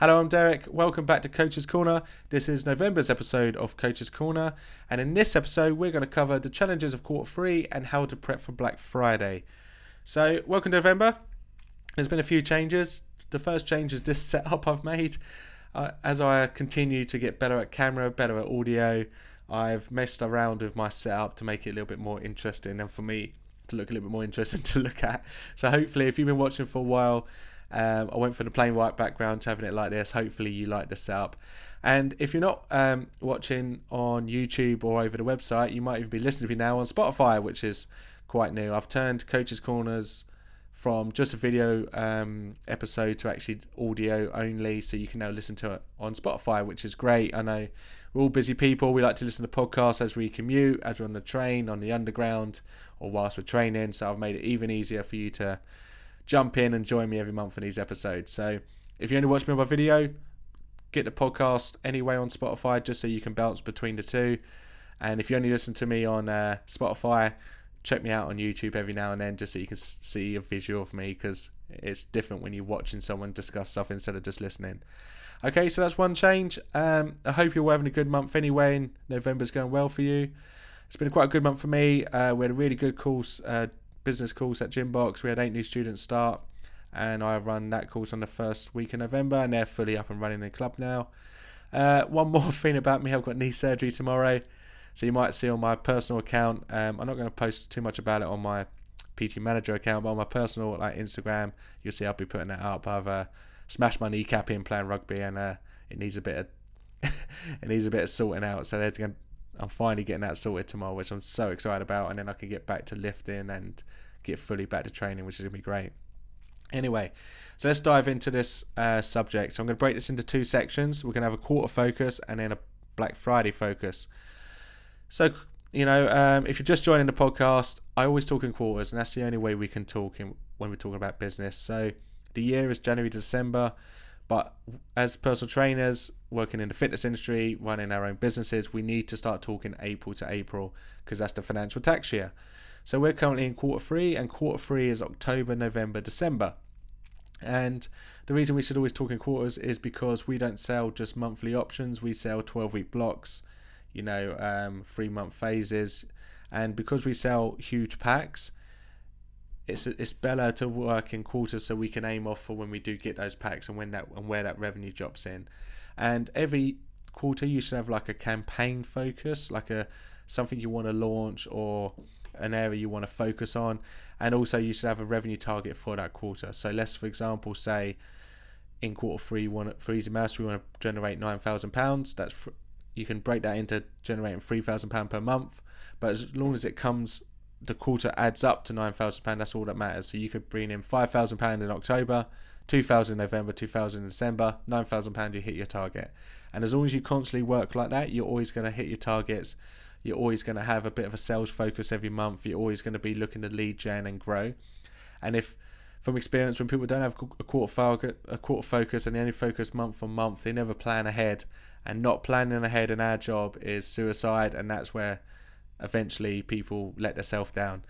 Hello, I'm Derek. Welcome back to Coach's Corner. This is November's episode of Coach's Corner, and in this episode, we're going to cover the challenges of quarter three and how to prep for Black Friday. So, welcome November. There's been a few changes. The first change is this setup I've made. Uh, as I continue to get better at camera, better at audio, I've messed around with my setup to make it a little bit more interesting and for me to look a little bit more interesting to look at. So, hopefully, if you've been watching for a while, um, I went from the plain white background to having it like this. Hopefully, you like the setup. And if you're not um, watching on YouTube or over the website, you might even be listening to me now on Spotify, which is quite new. I've turned Coaches Corners from just a video um, episode to actually audio only, so you can now listen to it on Spotify, which is great. I know we're all busy people. We like to listen to podcasts as we commute, as we're on the train, on the underground, or whilst we're training. So I've made it even easier for you to jump in and join me every month for these episodes. So if you only watch me on my video, get the podcast anyway on Spotify just so you can bounce between the two. And if you only listen to me on uh, Spotify, check me out on YouTube every now and then just so you can see a visual of me because it's different when you're watching someone discuss stuff instead of just listening. Okay, so that's one change. Um, I hope you're having a good month anyway, and November's going well for you. It's been quite a good month for me. Uh, we had a really good course uh, business course at Gymbox. We had eight new students start, and I run that course on the first week of November, and they're fully up and running in the club now. Uh, one more thing about me, I've got knee surgery tomorrow, so you might see on my personal account. Um, I'm not going to post too much about it on my PT Manager account, but on my personal like Instagram, you'll see I'll be putting that up. I've uh, smashed my kneecap in playing rugby, and uh, it needs a bit of it needs a bit of sorting out. So they're I'm finally getting that sorted tomorrow, which I'm so excited about, and then I can get back to lifting and get fully back to training, which is gonna be great. Anyway, so let's dive into this uh, subject. So I'm going to break this into two sections. We're going to have a quarter focus and then a Black Friday focus. So, you know, um, if you're just joining the podcast, I always talk in quarters, and that's the only way we can talk in, when we're talking about business. So the year is January to December. But as personal trainers working in the fitness industry, running our own businesses, we need to start talking April to April because that's the financial tax year. So we're currently in quarter three, and quarter three is October, November, December. And the reason we should always talk in quarters is because we don't sell just monthly options, we sell 12 week blocks, you know, um, three month phases. And because we sell huge packs, it's it's better to work in quarters so we can aim off for when we do get those packs and when that and where that revenue drops in. And every quarter you should have like a campaign focus, like a something you want to launch or an area you want to focus on, and also you should have a revenue target for that quarter. So let's, for example, say in quarter three, one for Easy Maths, we want to generate nine thousand pounds. That's fr- you can break that into generating three thousand pound per month, but as long as it comes the quarter adds up to nine thousand pound. That's all that matters. So you could bring in five thousand pound in October, two thousand in November, two thousand in December, nine thousand pound. You hit your target, and as long as you constantly work like that, you're always going to hit your targets. You're always going to have a bit of a sales focus every month. You're always going to be looking to lead gen and grow. And if from experience, when people don't have a quarter focus, a quarter focus, and they only focus month on month, they never plan ahead. And not planning ahead in our job is suicide, and that's where eventually people let themselves down.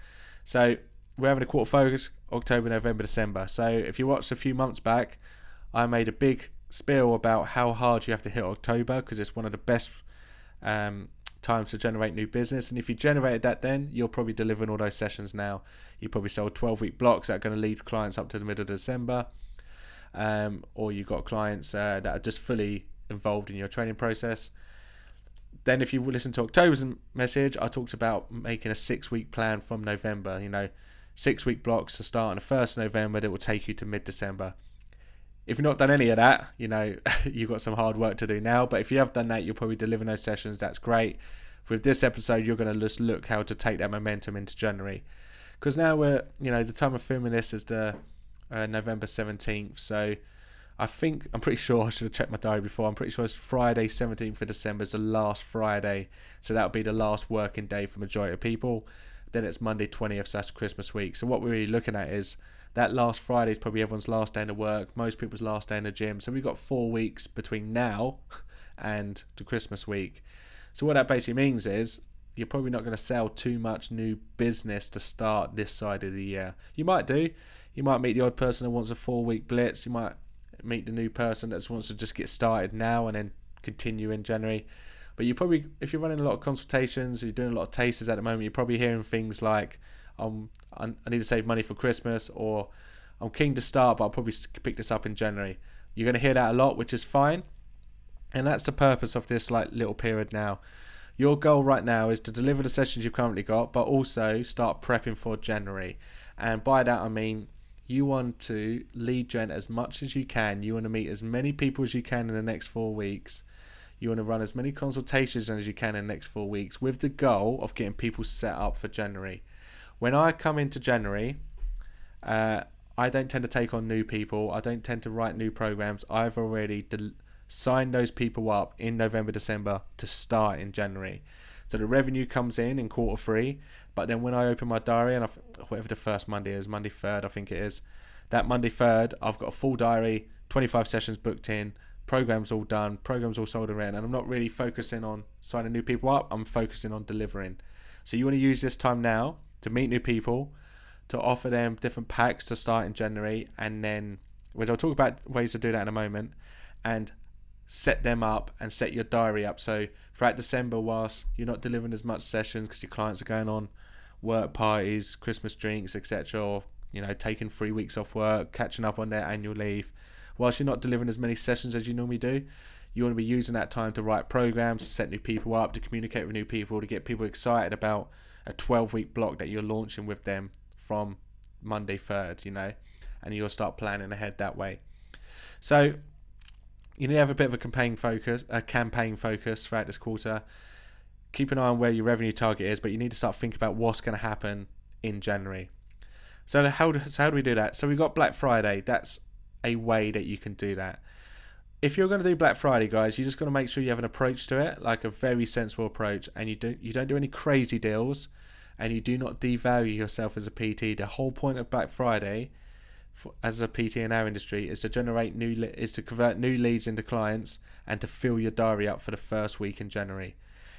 So we're having a quarter focus October, November, December. So if you watched a few months back, I made a big spiel about how hard you have to hit October because it's one of the best um, times to generate new business. And if you generated that then, you're probably delivering all those sessions now. You probably sold 12 week blocks that are going to lead clients up to the middle of December. Um, or you've got clients uh, that are just fully involved in your training process then if you listen to October's message, I talked about making a six week plan from November. You know, six week blocks to start on the first November that will take you to mid December. If you've not done any of that, you know you've got some hard work to do now. But if you have done that, you'll probably deliver those sessions. That's great. With this episode, you're going to just look how to take that momentum into January, because now we're you know the time of filming this is the uh, November seventeenth. So I think I'm pretty sure I should have checked my diary before. I'm pretty sure it's Friday, 17th of December is the last Friday, so that'll be the last working day for majority of people. Then it's Monday 20th, so that's Christmas week. So what we're really looking at is that last Friday is probably everyone's last day in the work, most people's last day in the gym. So we've got four weeks between now and the Christmas week. So what that basically means is you're probably not going to sell too much new business to start this side of the year. You might do. You might meet the odd person who wants a four week blitz. You might meet the new person that just wants to just get started now and then continue in January. But you probably, if you're running a lot of consultations, you're doing a lot of tasters at the moment, you're probably hearing things like, um, I need to save money for Christmas, or I'm keen to start, but I'll probably pick this up in January. You're going to hear that a lot, which is fine. And that's the purpose of this like little period now. Your goal right now is to deliver the sessions you've currently got, but also start prepping for January. And by that I mean you want to lead gen as much as you can. You want to meet as many people as you can in the next four weeks. You want to run as many consultations as you can in the next four weeks with the goal of getting people set up for January. When I come into January, uh, I don't tend to take on new people. I don't tend to write new programs. I've already del- sign those people up in November, December to start in January. So the revenue comes in in quarter three, but then when I open my diary and I, whatever the first Monday is, Monday third, I think it is, that Monday third, I've got a full diary, 25 sessions booked in, programs all done, programs all sold around, and I'm not really focusing on signing new people up. I'm focusing on delivering. So you want to use this time now to meet new people, to offer them different packs to start in January, and then which I'll talk about ways to do that in a moment, and set them up and set your diary up. So throughout December, whilst you're not delivering as much sessions because your clients are going on work parties, Christmas drinks, etc., or you know taking three weeks off work, catching up on their annual leave, whilst you're not delivering as many sessions as you normally do, you want to be using that time to write programs, to set new people up, to communicate with new people, to get people excited about a 12 week block that you're launching with them from Monday 3rd, you know, and you'll start planning ahead that way. So you need to have a bit of a campaign focus, a campaign focus throughout this quarter. Keep an eye on where your revenue target is, but you need to start thinking about what's going to happen in January. So how do, so how do we do that? So we've got Black Friday. That's a way that you can do that. If you're going to do Black Friday, guys, you just got to make sure you have an approach to it, like a very sensible approach, and you don't you don't do any crazy deals, and you do not devalue yourself as a PT. The whole point of Black Friday for, as a PT in our industry is to generate new is to convert new leads into clients and to fill your diary up for the first week in January.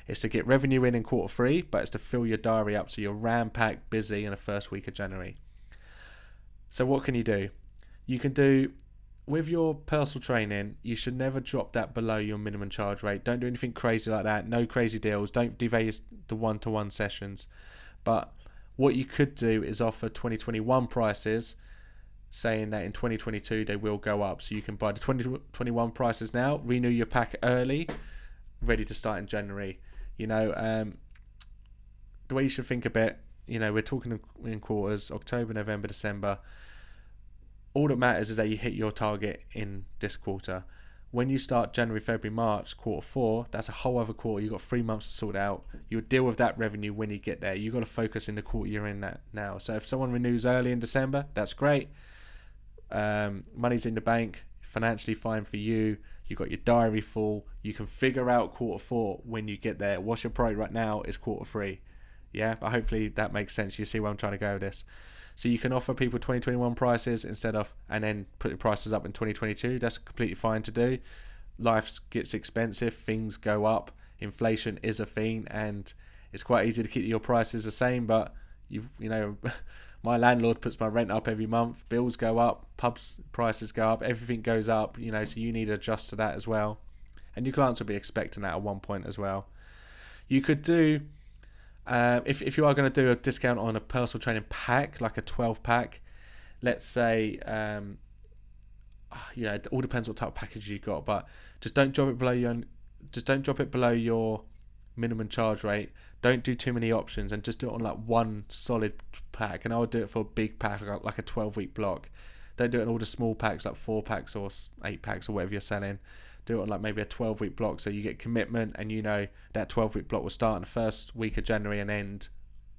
It's to get revenue in in quarter three, but it's to fill your diary up so you're ram packed busy in the first week of January. So what can you do? You can do with your personal training, you should never drop that below your minimum charge rate. Don't do anything crazy like that. No crazy deals. Don't devalue the one to one sessions. But what you could do is offer 2021 prices saying that in 2022 they will go up. So you can buy the 2021 prices now, renew your pack early, ready to start in January. You know, um, the way you should think a bit, you know, we're talking in quarters October, November, December. All that matters is that you hit your target in this quarter. When you start January, February, March, quarter four, that's a whole other quarter. You've got three months to sort out. You'll deal with that revenue when you get there. You've got to focus in the quarter you're in that now. So if someone renews early in December, that's great um, money's in the bank, financially fine for you. You've got your diary full. You can figure out quarter four when you get there. What's your priority right now is quarter three. Yeah, but hopefully that makes sense. You see where I'm trying to go with this. So you can offer people 2021 prices instead of, and then put the prices up in 2022. That's completely fine to do. Life gets expensive, things go up, inflation is a thing, and it's quite easy to keep your prices the same. But you've, you know, my landlord puts my rent up every month, bills go up, pubs prices go up, everything goes up, you know, so you need to adjust to that as well. And your clients will be expecting that at one point as well. You could do, uh, if, if you are going to do a discount on a personal training pack, like a 12 pack, let's say, um, you know, it all depends what type of package you've got, but just don't drop it below your, just don't drop it below your minimum charge rate. Don't do too many options and just do it on like one solid pack. And I would do it for a big pack, like a 12 week block. Don't do it in all the small packs, like four packs or eight packs or whatever you're selling. Do it on like maybe a 12 week block so you get commitment and you know that 12 week block will start in the first week of January and end.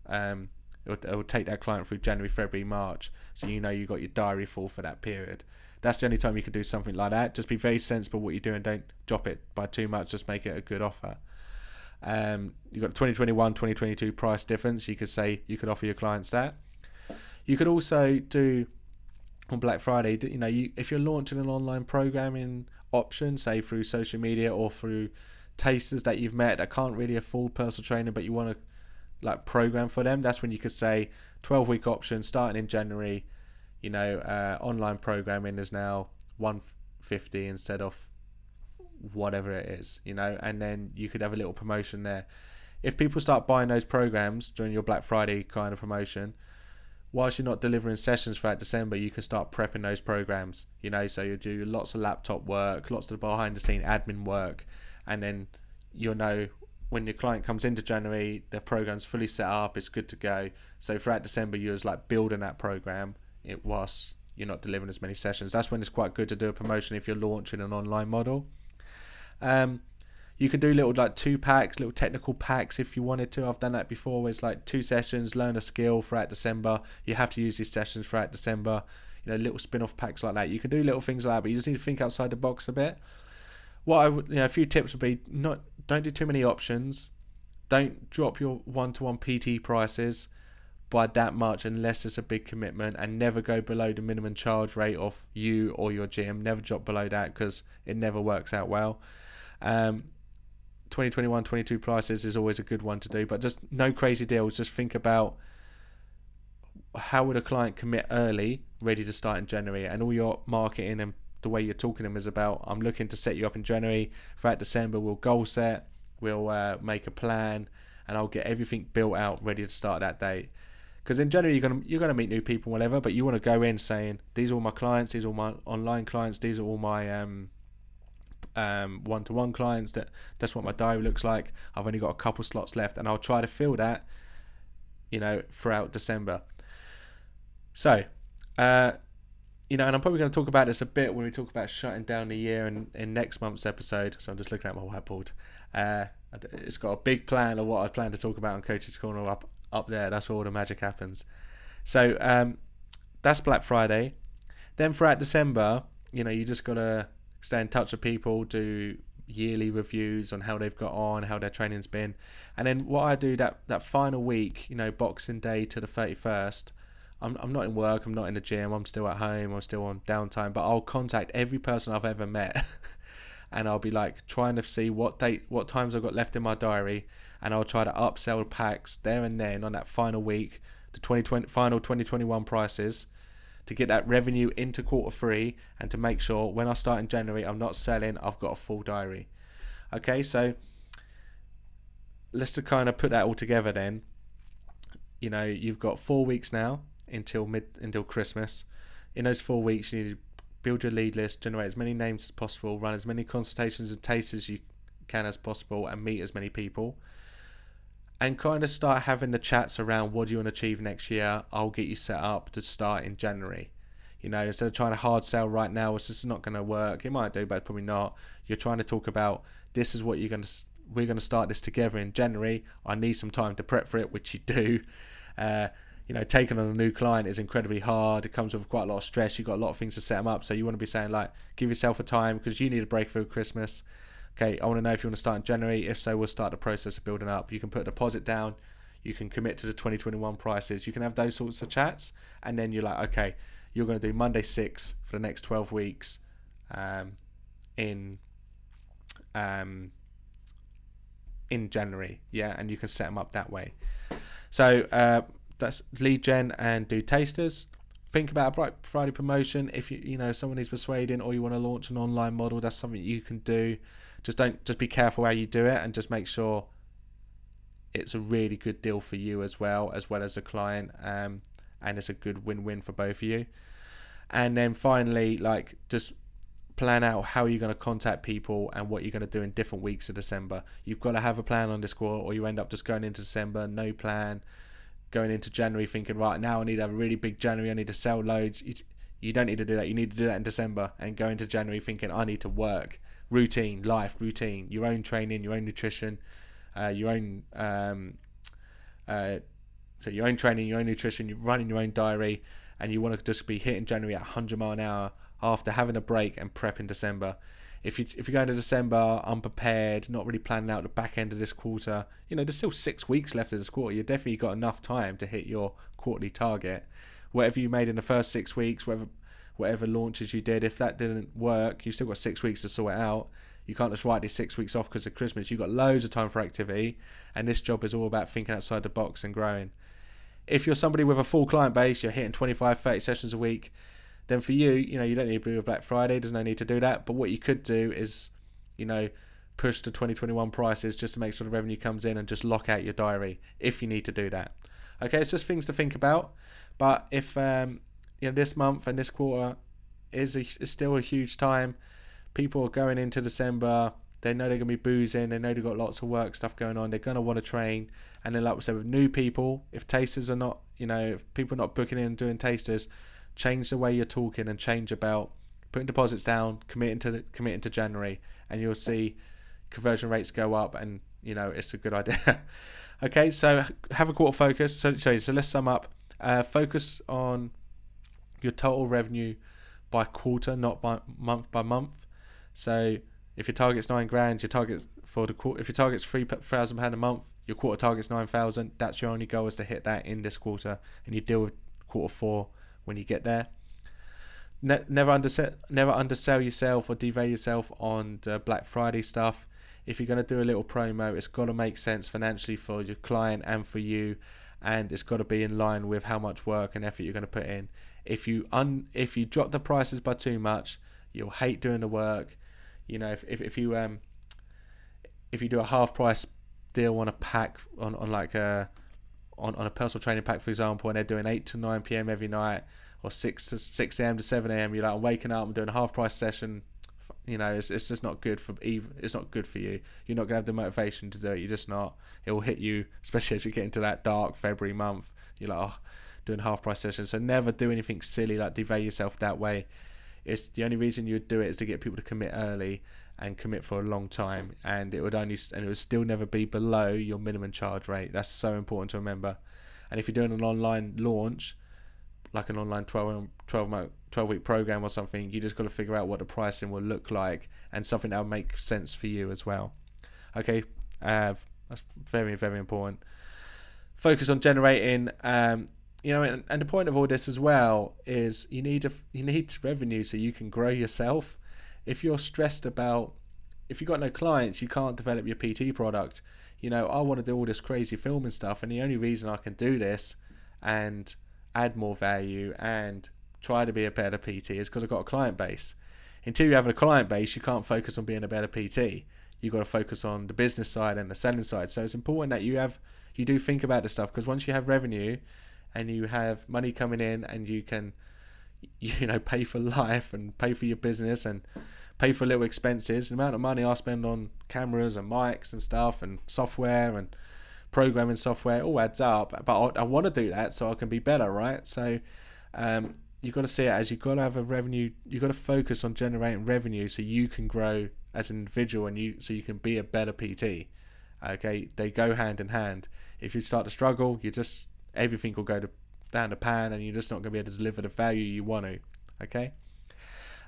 Um, it will, it will take that client through January, February, March. So you know you got your diary full for that period. That's the only time you can do something like that. Just be very sensible what you're doing. Don't drop it by too much. Just make it a good offer. Um, you've got 2021, 2022 price difference. You could say you could offer your clients that. You could also do on Black Friday. You know, you, if you're launching an online programming option, say through social media or through tasters that you've met that can't really afford personal training, but you want to like program for them, that's when you could say 12 week option starting in January. You know, uh, online programming is now 150 instead of whatever it is, you know, and then you could have a little promotion there. If people start buying those programs during your Black Friday kind of promotion, whilst you're not delivering sessions throughout December, you can start prepping those programs, you know, so you do lots of laptop work, lots of behind the scene admin work, and then you'll know when your client comes into January, their program's fully set up, it's good to go. So throughout December, you're just like building that program it was you're not delivering as many sessions. That's when it's quite good to do a promotion if you're launching an online model. Um, you could do little like two packs, little technical packs if you wanted to. I've done that before. It's like two sessions, learn a skill throughout December. You have to use these sessions throughout December. You know, little spin-off packs like that. You can do little things like that, but you just need to think outside the box a bit. What I would, you know, a few tips would be not don't do too many options. Don't drop your one-to-one PT prices by that much unless it's a big commitment and never go below the minimum charge rate of you or your gym never drop below that because it never works out well um, 2021 22 prices is always a good one to do but just no crazy deals. Just think about how would a client commit early ready to start in january? And all your marketing and the way you're talking to them is about i'm looking to set you up in january throughout december. We'll goal set. We'll uh, make a plan and i'll get everything built out ready to start that date because in general you're gonna you're gonna meet new people whatever but you want to go in saying these are all my clients. These are all my online clients. These are all my um um one-to-one clients that that's what my diary looks like i've only got a couple slots left and i'll try to fill that you know throughout december so uh you know, and I'm probably going to talk about this a bit when we talk about shutting down the year in, in next month's episode. So I'm just looking at my whiteboard. Uh, it's got a big plan of what I plan to talk about on Coach's Corner up up there. That's where all the magic happens. So um, that's Black Friday. Then throughout December, you know, you just gotta stay in touch with people, do yearly reviews on how they've got on, how their training's been, and then what I do that that final week, you know, Boxing Day to the thirty first. I'm I'm not in work, I'm not in the gym, I'm still at home, I'm still on downtime, but I'll contact every person I've ever met. and I'll be like trying to see what date, what times I've got left in my diary, and I'll try to upsell packs there and then on that final week, the 2020 final 2021 prices, to get that revenue into quarter three, and to make sure when I start in January, I'm not selling. I've got a full diary. Okay, so let's to kind of put that all together. Then, you know, you've got four weeks now until mid until Christmas. In those four weeks, you need to build your lead list, generate as many names as possible, run as many consultations and tastes as you can as possible, and meet as many people. And kind of start having the chats around what do you want to achieve next year. I'll get you set up to start in January. You know, instead of trying to hard sell right now, it's just not going to work. It might do, but probably not. You're trying to talk about this is what you're going to. We're going to start this together in January. I need some time to prep for it, which you do. Uh, you know, taking on a new client is incredibly hard. It comes with quite a lot of stress. You've got a lot of things to set them up. So you want to be saying, like, give yourself a time because you need a break for Christmas. Okay, I want to know if you want to start in January. If so, we'll start the process of building up. You can put a deposit down. You can commit to the 2021 prices. You can have those sorts of chats. And then you're like, okay, you're going to do Monday 6 for the next 12 weeks um, in. Um, in January, yeah, and you can set them up that way. So uh, that's lead gen and do tasters. Think about a Black Friday promotion. If you you know someone is persuading or you want to launch an online model, that's something you can do. Just don't just be careful how you do it and just make sure it's a really good deal for you as well as well as the client um, and it's a good win-win for both of you and then finally like just plan out how you're going to contact people and what you're going to do in different weeks of december you've got to have a plan on this discord or you end up just going into december no plan going into January thinking, right, now I need to have a really big January, I need to sell loads. You, you don't need to do that. You need to do that in December and go into January thinking, I need to work. Routine, life, routine, your own training, your own nutrition, uh, your own. Um, uh, so your own training, your own nutrition, you're running your own diary, and you want to just be hitting January at 100 mile an hour after having a break and prep in December if you if you go into December unprepared, not really planning out the back end of this quarter, you know, there's still six weeks left of this quarter. You've definitely got enough time to hit your quarterly target. Whatever you made in the first six weeks, whatever whatever launches you did, if that didn't work, you've still got six weeks to sort it out. You can't just write these six weeks off because of Christmas. You've got loads of time for activity, and this job is all about thinking outside the box and growing. If you're somebody with a full client base, you're hitting 25, 30 sessions a week, then for you, you know, you don't need to do a Black Friday. There's no need to do that. But what you could do is, you know, push to 2021 prices just to make sure the revenue comes in and just lock out your diary if you need to do that. Okay, it's just things to think about. But if um, you know this month and this quarter is, a, is still a huge time, people are going into December. They know they're gonna be boozing. They know they've got lots of work stuff going on. They're gonna want to train. And then, like we said, with new people, if tasters are not, you know, if people are not booking in and doing tasters, change the way you're talking and change about putting deposits down, committing to committing to January, and you'll see conversion rates go up, and you know it's a good idea. okay, so have a quarter focus. So, so, so let's sum up. Uh, focus on your total revenue by quarter, not by month by month. So if your target's nine grand, your target for the quarter, if your target's three thousand pound a month, your quarter target's nine thousand. That's your only goal is to hit that in this quarter, and you deal with quarter four when you get there. Ne- never undersell, never undersell yourself or devalue yourself on the Black Friday stuff. If you're going to do a little promo, it's got to make sense financially for your client and for you, and it's got to be in line with how much work and effort you're going to put in. If you un if you drop the prices by too much, you'll hate doing the work. You know, if if, if you um if you do a half price deal on a pack on, on like a on, on a personal training pack, for example, and they're doing 8 to 9 p.m. every night or 6 to 6 a.m. to 7 a.m., you're like, I'm waking up, I'm doing a half price session. You know, it's, it's just not good for even. It's not good for you. You're not gonna have the motivation to do it. You're just not. It will hit you, especially as you get into that dark February month. You're like, oh, doing half price sessions. So never do anything silly like devalue yourself that way. It's the only reason you would do it is to get people to commit early and commit for a long time, and it would only and it would still never be below your minimum charge rate. That's so important to remember. And if you're doing an online launch, like an online 12, 12, month, 12 week program or something, you just got to figure out what the pricing will look like and something that will make sense for you as well. Okay, uh, that's very, very important. Focus on generating, um, you know, and, and the point of all this as well is you need a, you need revenue so you can grow yourself if you're stressed about if you've got no clients, you can't develop your PT product. You know, I want to do all this crazy filming stuff, and the only reason I can do this and add more value and try to be a better PT is because I've got a client base. Until you have a client base, you can't focus on being a better PT. You've got to focus on the business side and the selling side. So it's important that you have you do think about this stuff because once you have revenue and you have money coming in and you can you know pay for life and pay for your business and pay for little expenses. The amount of money I spend on cameras and mics and stuff and software and programming software all adds up. But I, I want to do that so I can be better, right? So um, you've got to see it as you've got to have a revenue. You've got to focus on generating revenue so you can grow as an individual and you so you can be a better PT. Okay, they go hand in hand. If you start to struggle, you just everything will go to, down the pan, and you're just not going to be able to deliver the value you want to. Okay.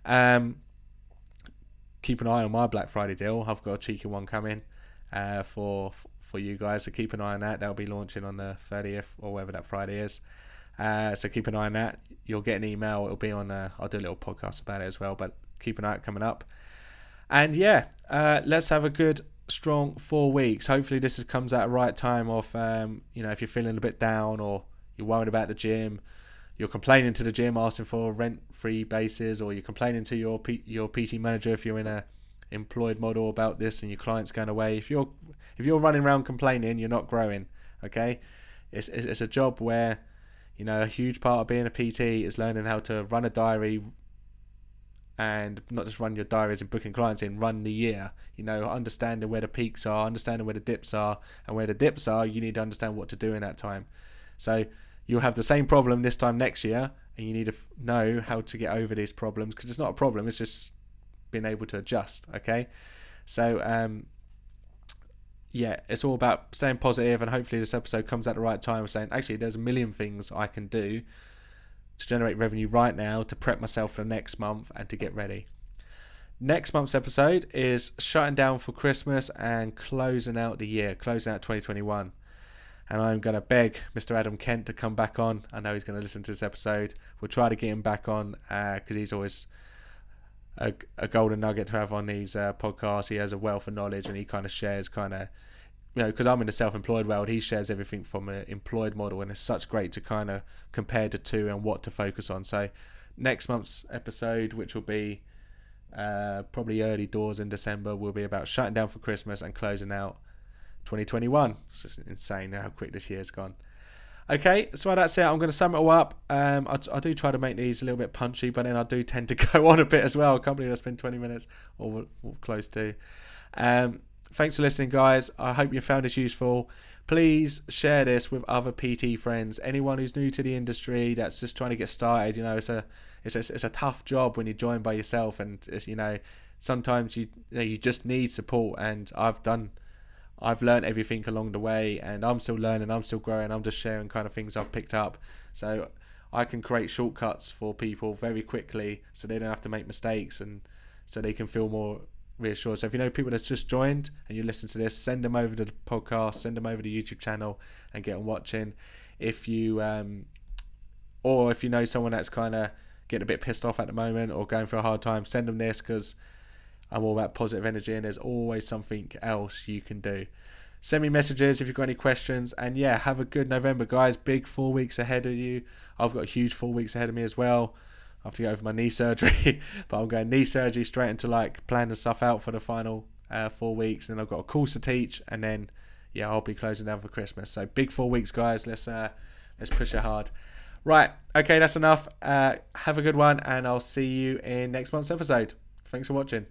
Um, keep an eye on my Black Friday deal. I've got a cheeky one coming uh, for for you guys. So keep an eye on that. That'll be launching on the 30th or whatever that Friday is. Uh, so keep an eye on that. You'll get an email. It'll be on. Uh, I'll do a little podcast about it as well. But keep an eye out coming up. And yeah, uh, let's have a good strong four weeks. Hopefully this comes at the right time. Of um, you know if you're feeling a bit down or you're worried about the gym you're complaining to the gym asking for rent-free bases, or you're complaining to your P- your PT manager if you're in a employed model about this and your client's going away. If you're if you're running around complaining, you're not growing. Okay, it's it's, it's a job where you know a huge part of being a PT is learning how to run a diary and not just run your diaries and booking clients in, run the year. You know, understanding where the peaks are, understanding where the dips are, and where the dips are, you need to understand what to do in that time. So you'll have the same problem this time next year, and you need to know how to get over these problems because it's not a problem; it's just being able to adjust. Okay, so um, yeah, it's all about staying positive, and hopefully this episode comes at the right time, saying actually there's a million things I can do to generate revenue right now to prep myself for the next month and to get ready. Next month's episode is shutting down for Christmas and closing out the year, closing out 2021 and I'm going to beg Mr. Adam Kent to come back on. I know he's going to listen to this episode. We'll try to get him back on because uh, he's always a, a, golden nugget to have on these uh, podcasts. He has a wealth of knowledge and he kind of shares kind of, you know, because I'm in the self-employed world, he shares everything from an employed model, and it's such great to kind of compare the two and what to focus on. So next month's episode, which will be uh, probably early doors in December, will be about shutting down for Christmas and closing out 2021. It's just insane how quick this year's gone. Okay, so that's it. I'm going to sum it all up. Um, I, I, do try to make these a little bit punchy, but then I do tend to go on a bit as well. I can't believe I spent 20 minutes or, or close to. Um, thanks for listening, guys. I hope you found this useful. Please share this with other PT friends. Anyone who's new to the industry that's just trying to get started. You know, it's a it's a, it's a tough job when you're joined by yourself, and you know sometimes you you, know, you just need support. And I've done I've learned everything along the way, and I'm still learning. I'm still growing. I'm just sharing kind of things I've picked up, so I can create shortcuts for people very quickly, so they don't have to make mistakes, and so they can feel more reassured. So if you know people that's just joined and you listen to this, send them over to the podcast, send them over to the YouTube channel, and get them watching. If you um, or if you know someone that's kind of getting a bit pissed off at the moment or going through a hard time, send them this because I'm all about positive energy, and there's always something else you can do. Send me messages if you've got any questions, and yeah, have a good November, guys. Big four weeks ahead of you. I've got huge four weeks ahead of me as well. I have to go over my knee surgery, but I'm going knee surgery straight into like planning stuff out for the final uh, four weeks, and then I've got a course to teach, and then yeah, I'll be closing down for Christmas. So big four weeks, guys. Let's uh, let's push it hard. Right, okay, that's enough. Uh, have a good one, and I'll see you in next month's episode. Thanks for watching.